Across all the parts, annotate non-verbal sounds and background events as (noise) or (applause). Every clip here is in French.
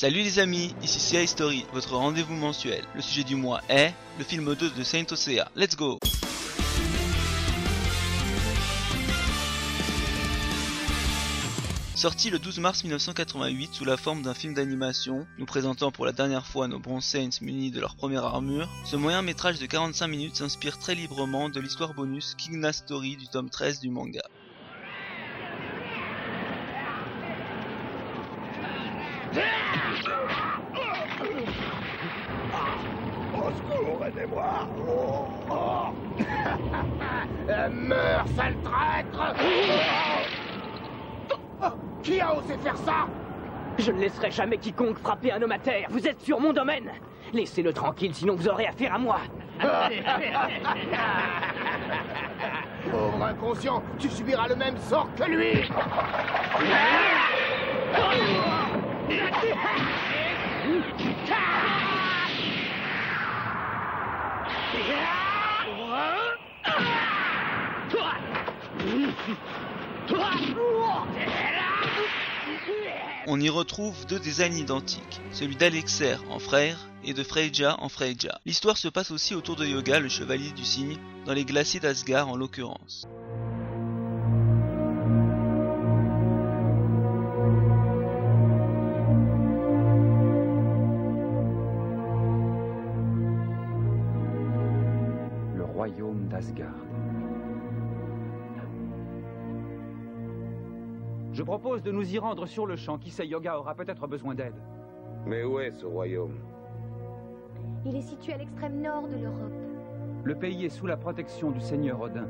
Salut les amis, ici CI Story, votre rendez-vous mensuel. Le sujet du mois est le film 2 de Saint Osea. Let's go Sorti le 12 mars 1988 sous la forme d'un film d'animation, nous présentant pour la dernière fois nos Bronze Saints munis de leur première armure, ce moyen métrage de 45 minutes s'inspire très librement de l'histoire bonus Kingna Story du tome 13 du manga. Au oh, (laughs) oh. Meurs, sale traître oh, Qui a osé faire ça? Je ne laisserai jamais quiconque frapper un homme à terre. Vous êtes sur mon domaine. Laissez-le tranquille, sinon vous aurez affaire à moi. (laughs) Pauvre inconscient, tu subiras le même sort que lui (laughs) On y retrouve deux designs identiques, celui d'Alexer en frère et de Freyja en Freyja. L'histoire se passe aussi autour de Yoga, le chevalier du cygne, dans les glaciers d'Asgard en l'occurrence. Le royaume d'Asgard. Je propose de nous y rendre sur le champ. Qui sait, Yoga aura peut-être besoin d'aide. Mais où est ce royaume? Il est situé à l'extrême nord de l'Europe. Le pays est sous la protection du seigneur Odin.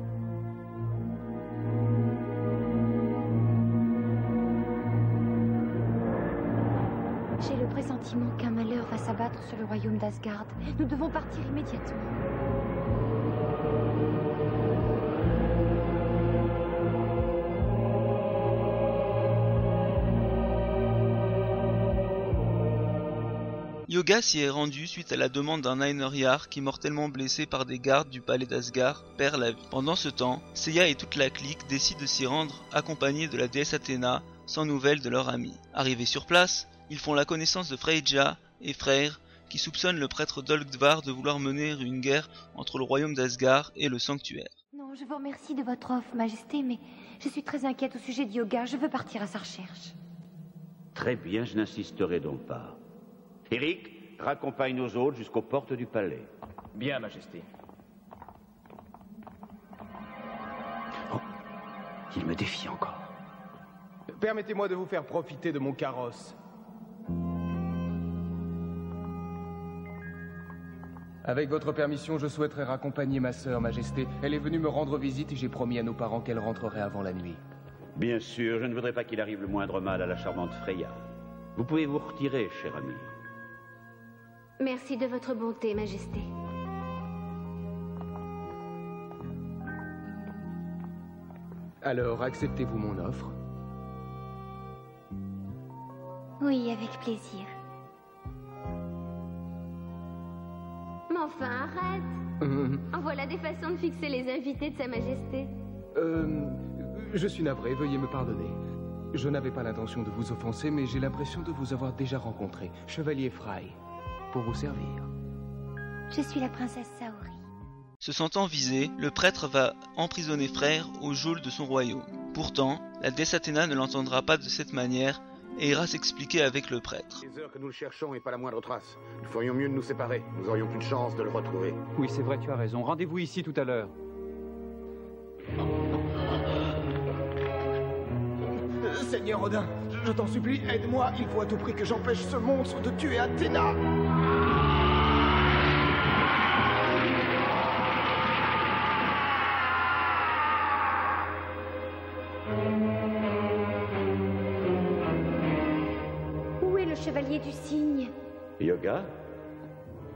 J'ai le pressentiment qu'un malheur va s'abattre sur le royaume d'Asgard. Nous devons partir immédiatement. Yoga s'y est rendu suite à la demande d'un Einherjar qui, mortellement blessé par des gardes du palais d'Asgard, perd la vie. Pendant ce temps, Seiya et toute la clique décident de s'y rendre accompagnés de la déesse Athéna, sans nouvelles de leur ami. Arrivés sur place, ils font la connaissance de Freyja et Freyr, qui soupçonnent le prêtre Dolgdvar de vouloir mener une guerre entre le royaume d'Asgard et le sanctuaire. Non, je vous remercie de votre offre, Majesté, mais je suis très inquiète au sujet de Yoga. Je veux partir à sa recherche. Très bien, je n'insisterai donc pas. Eric, raccompagne nos hôtes jusqu'aux portes du palais. Bien, Majesté. Il me défie encore. Permettez-moi de vous faire profiter de mon carrosse. Avec votre permission, je souhaiterais raccompagner ma sœur, Majesté. Elle est venue me rendre visite et j'ai promis à nos parents qu'elle rentrerait avant la nuit. Bien sûr, je ne voudrais pas qu'il arrive le moindre mal à la charmante Freya. Vous pouvez vous retirer, cher ami. Merci de votre bonté, Majesté. Alors, acceptez-vous mon offre? Oui, avec plaisir. Mais enfin, arrête En voilà des façons de fixer les invités de Sa Majesté. euh, je suis navré, veuillez me pardonner. Je n'avais pas l'intention de vous offenser, mais j'ai l'impression de vous avoir déjà rencontré. Chevalier Fry, pour vous servir. Je suis la princesse Saori. Se sentant visé, le prêtre va emprisonner Frère au geôle de son royaume. Pourtant, la déesse Athéna ne l'entendra pas de cette manière et ira s'expliquer avec le prêtre. Les heures que nous le cherchons et pas la moindre trace. Nous ferions mieux de nous séparer. Nous aurions plus de chance de le retrouver. Oui, c'est vrai, tu as raison. Rendez-vous ici tout à l'heure. Seigneur Odin, je t'en supplie, aide-moi. Il faut à tout prix que j'empêche ce monstre de tuer Athéna.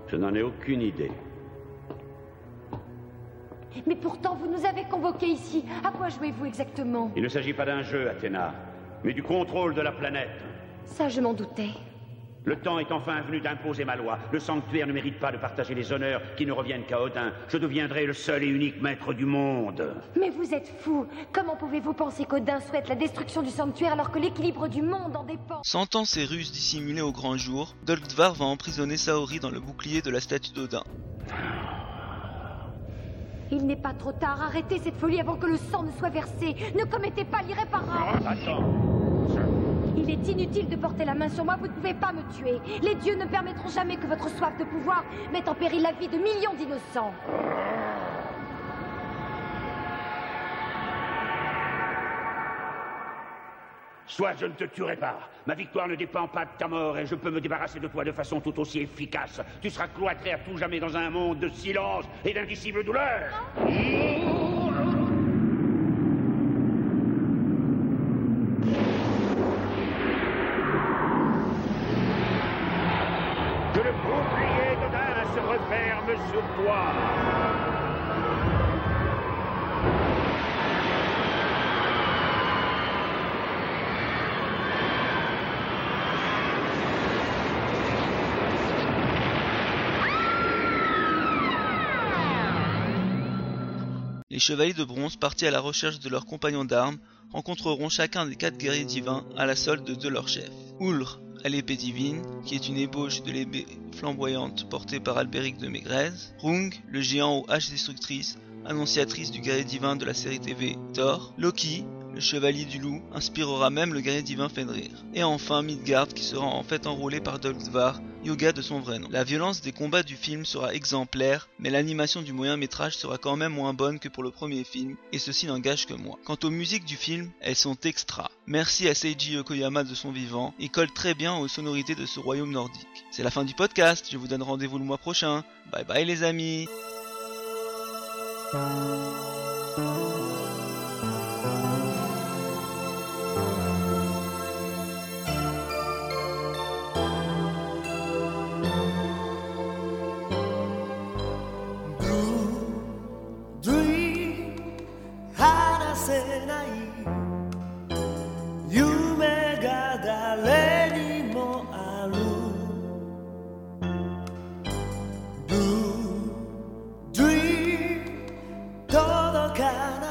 Je n'en ai aucune idée. Mais pourtant, vous nous avez convoqués ici. À quoi jouez-vous exactement? Il ne s'agit pas d'un jeu, Athéna, mais du contrôle de la planète. Ça, je m'en doutais. Le temps est enfin venu d'imposer ma loi. Le sanctuaire ne mérite pas de partager les honneurs qui ne reviennent qu'à Odin. Je deviendrai le seul et unique maître du monde. Mais vous êtes fou Comment pouvez-vous penser qu'Odin souhaite la destruction du sanctuaire alors que l'équilibre du monde en dépend? Sentant ses ruses dissimulées au grand jour, Dolgvar va emprisonner Saori dans le bouclier de la statue d'Odin. Il n'est pas trop tard, arrêtez cette folie avant que le sang ne soit versé Ne commettez pas l'irréparable Attends. Il est inutile de porter la main sur moi, vous ne pouvez pas me tuer Les dieux ne permettront jamais que votre soif de pouvoir mette en péril la vie de millions d'innocents Soit je ne te tuerai pas. Ma victoire ne dépend pas de ta mort et je peux me débarrasser de toi de façon tout aussi efficace. Tu seras cloîtré à tout jamais dans un monde de silence et d'indicible douleur le Les chevaliers de bronze partis à la recherche de leurs compagnons d'armes rencontreront chacun des quatre guerriers divins à la solde de leur chef. Ulr à l'épée divine, qui est une ébauche de l'épée flamboyante portée par Albéric de Maigrez. Rung, le géant aux haches destructrices, annonciatrice du guerrier divin de la série TV Thor. Loki, le chevalier du loup, inspirera même le guerrier divin Fenrir. Et enfin Midgard qui sera en fait enrôlé par Dolgvar, Yoga de son vrai nom. La violence des combats du film sera exemplaire, mais l'animation du moyen métrage sera quand même moins bonne que pour le premier film, et ceci n'engage que moi. Quant aux musiques du film, elles sont extra. Merci à Seiji Yokoyama de son vivant, et colle très bien aux sonorités de ce royaume nordique. C'est la fin du podcast, je vous donne rendez-vous le mois prochain. Bye bye les amis God